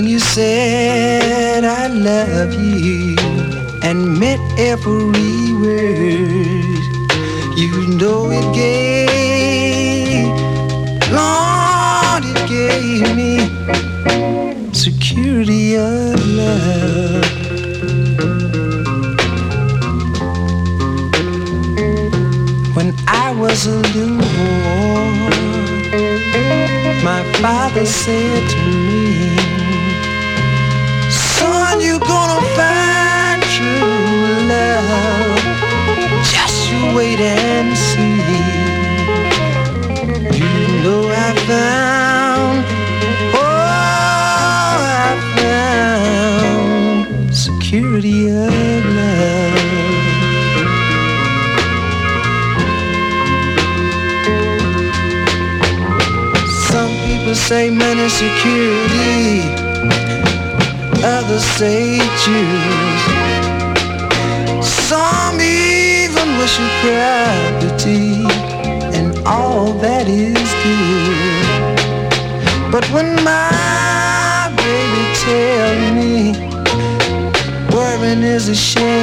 when you say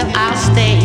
tried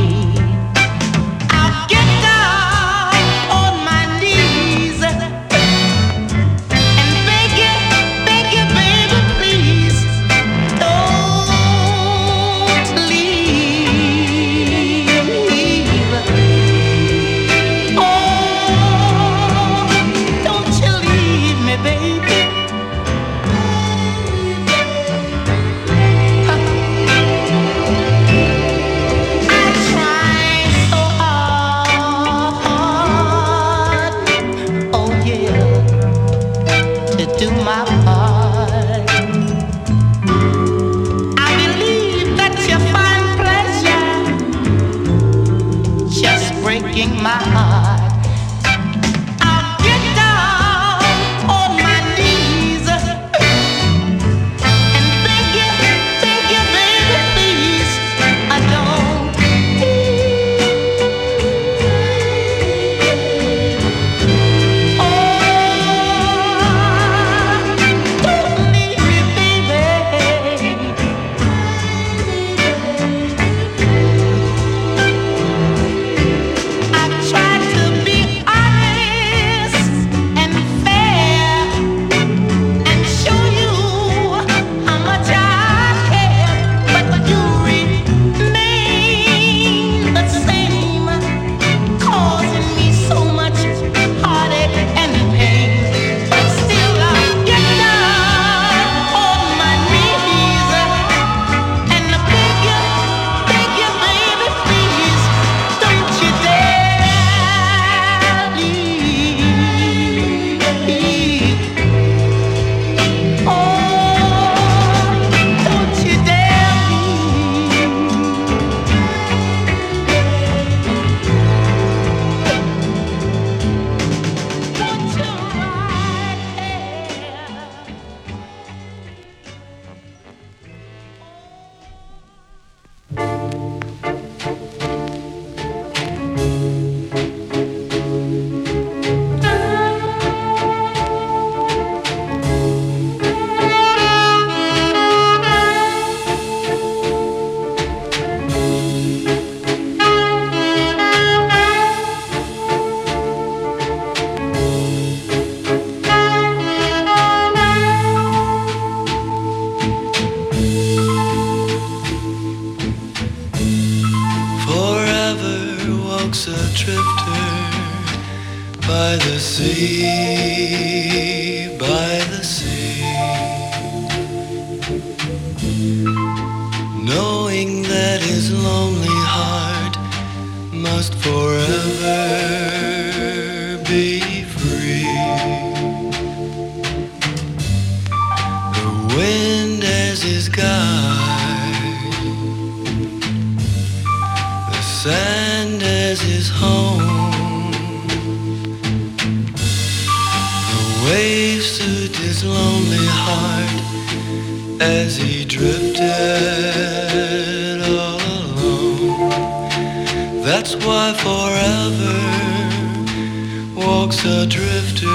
walks a drifter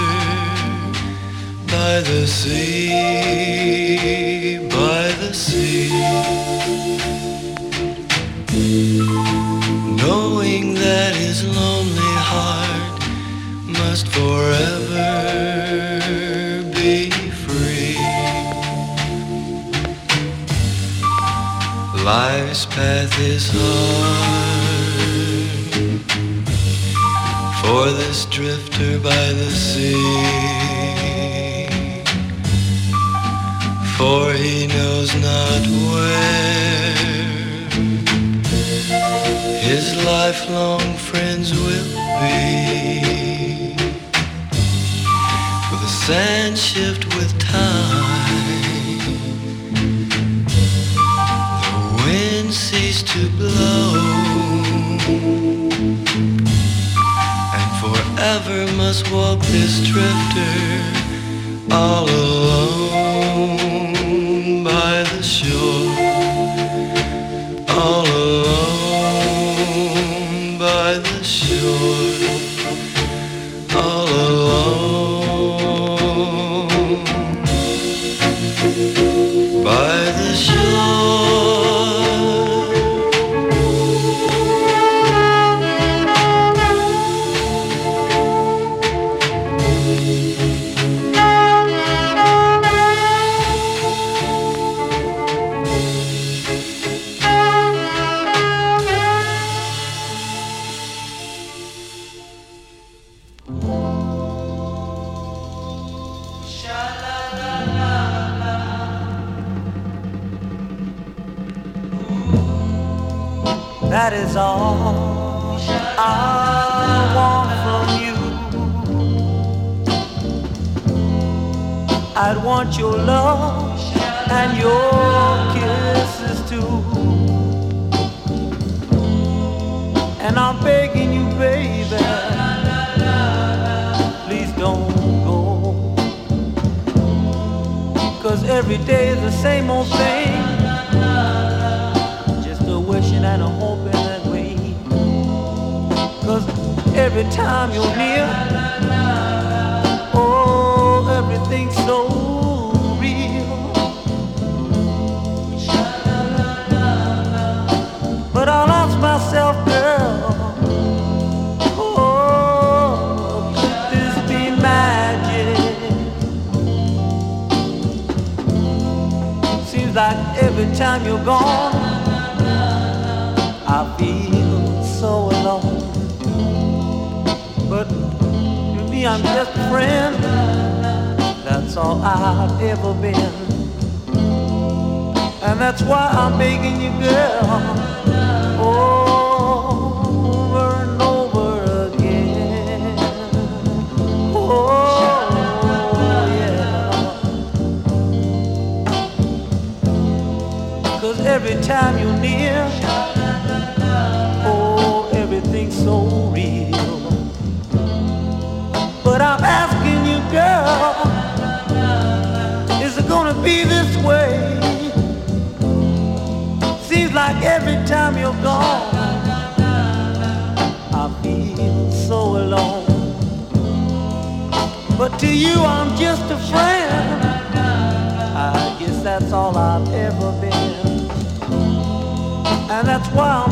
by the sea, by the sea. Knowing that his lonely heart must forever be free. Life's path is hard. for this drifter by the sea. For he knows not where his lifelong friends will be. For the sand shift with time, the wind ceased to blow. ever must walk this drifter all alone. That is all I want from you. I'd want your love and your kisses too. And I'm begging you, baby, please don't go. Cause every day is the same old thing. every time you're near. Oh, everything's so real. But I ask myself, girl. Oh, like every time you're gone I'm just a friend. That's all I've ever been. And that's why I'm begging you, girl. Over and over again. Oh, yeah. Cause every time you're near, oh, everything's so real. girl, is it gonna be this way? Seems like every time you're gone, I feel so alone. But to you, I'm just a friend. I guess that's all I've ever been. And that's why I'm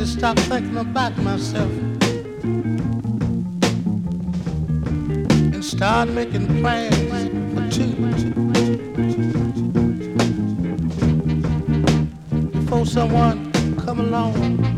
to stop thinking about myself and start making plans for two. Before someone come along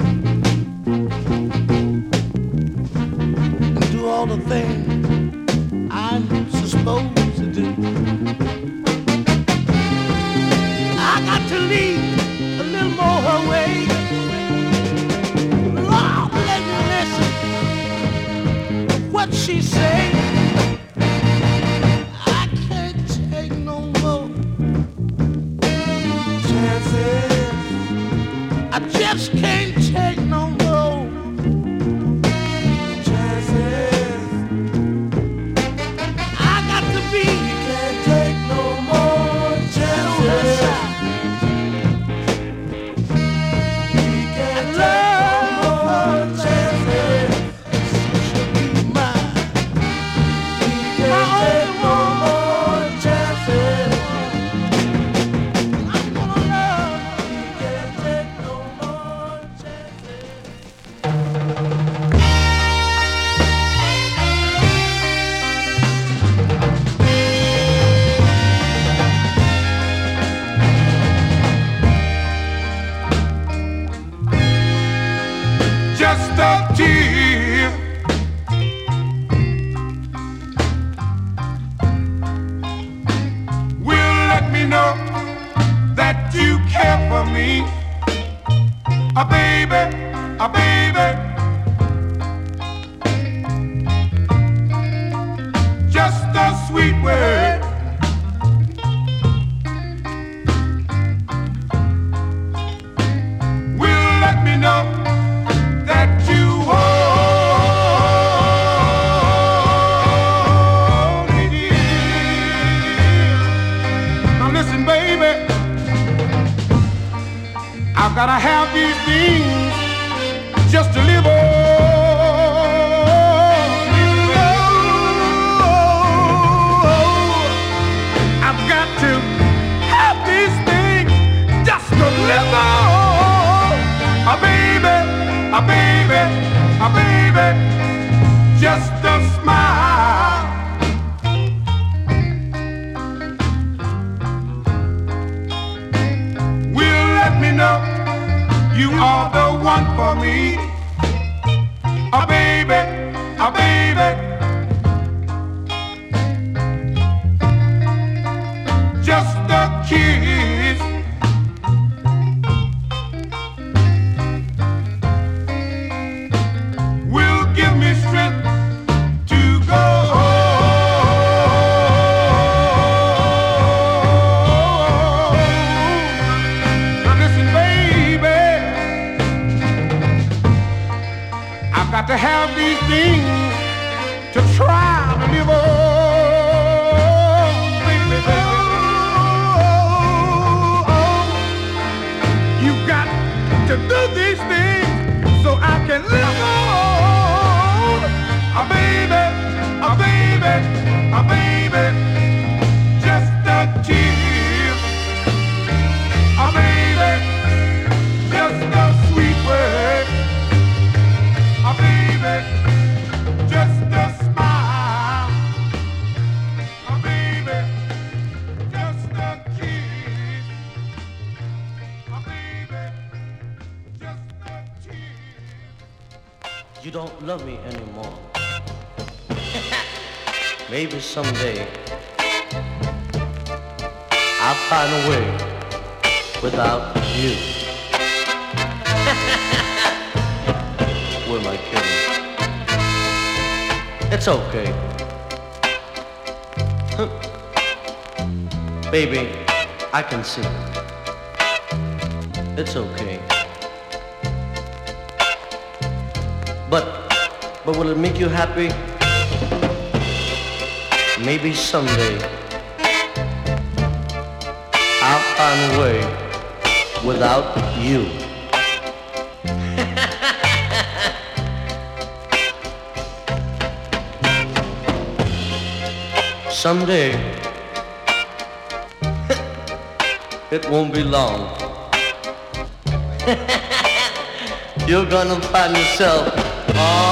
got to have these things to try to live on. Baby, baby. Oh, oh, oh. Got to do these things so I can live on. Oh, baby, oh, baby, oh, baby. someday I'll find a way without you. Who am I kidding? It's okay. Baby, I can see. It's okay. But will it make you happy? Maybe someday I'll find a way without you. Someday it won't be long. You're gonna find yourself all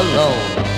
alone.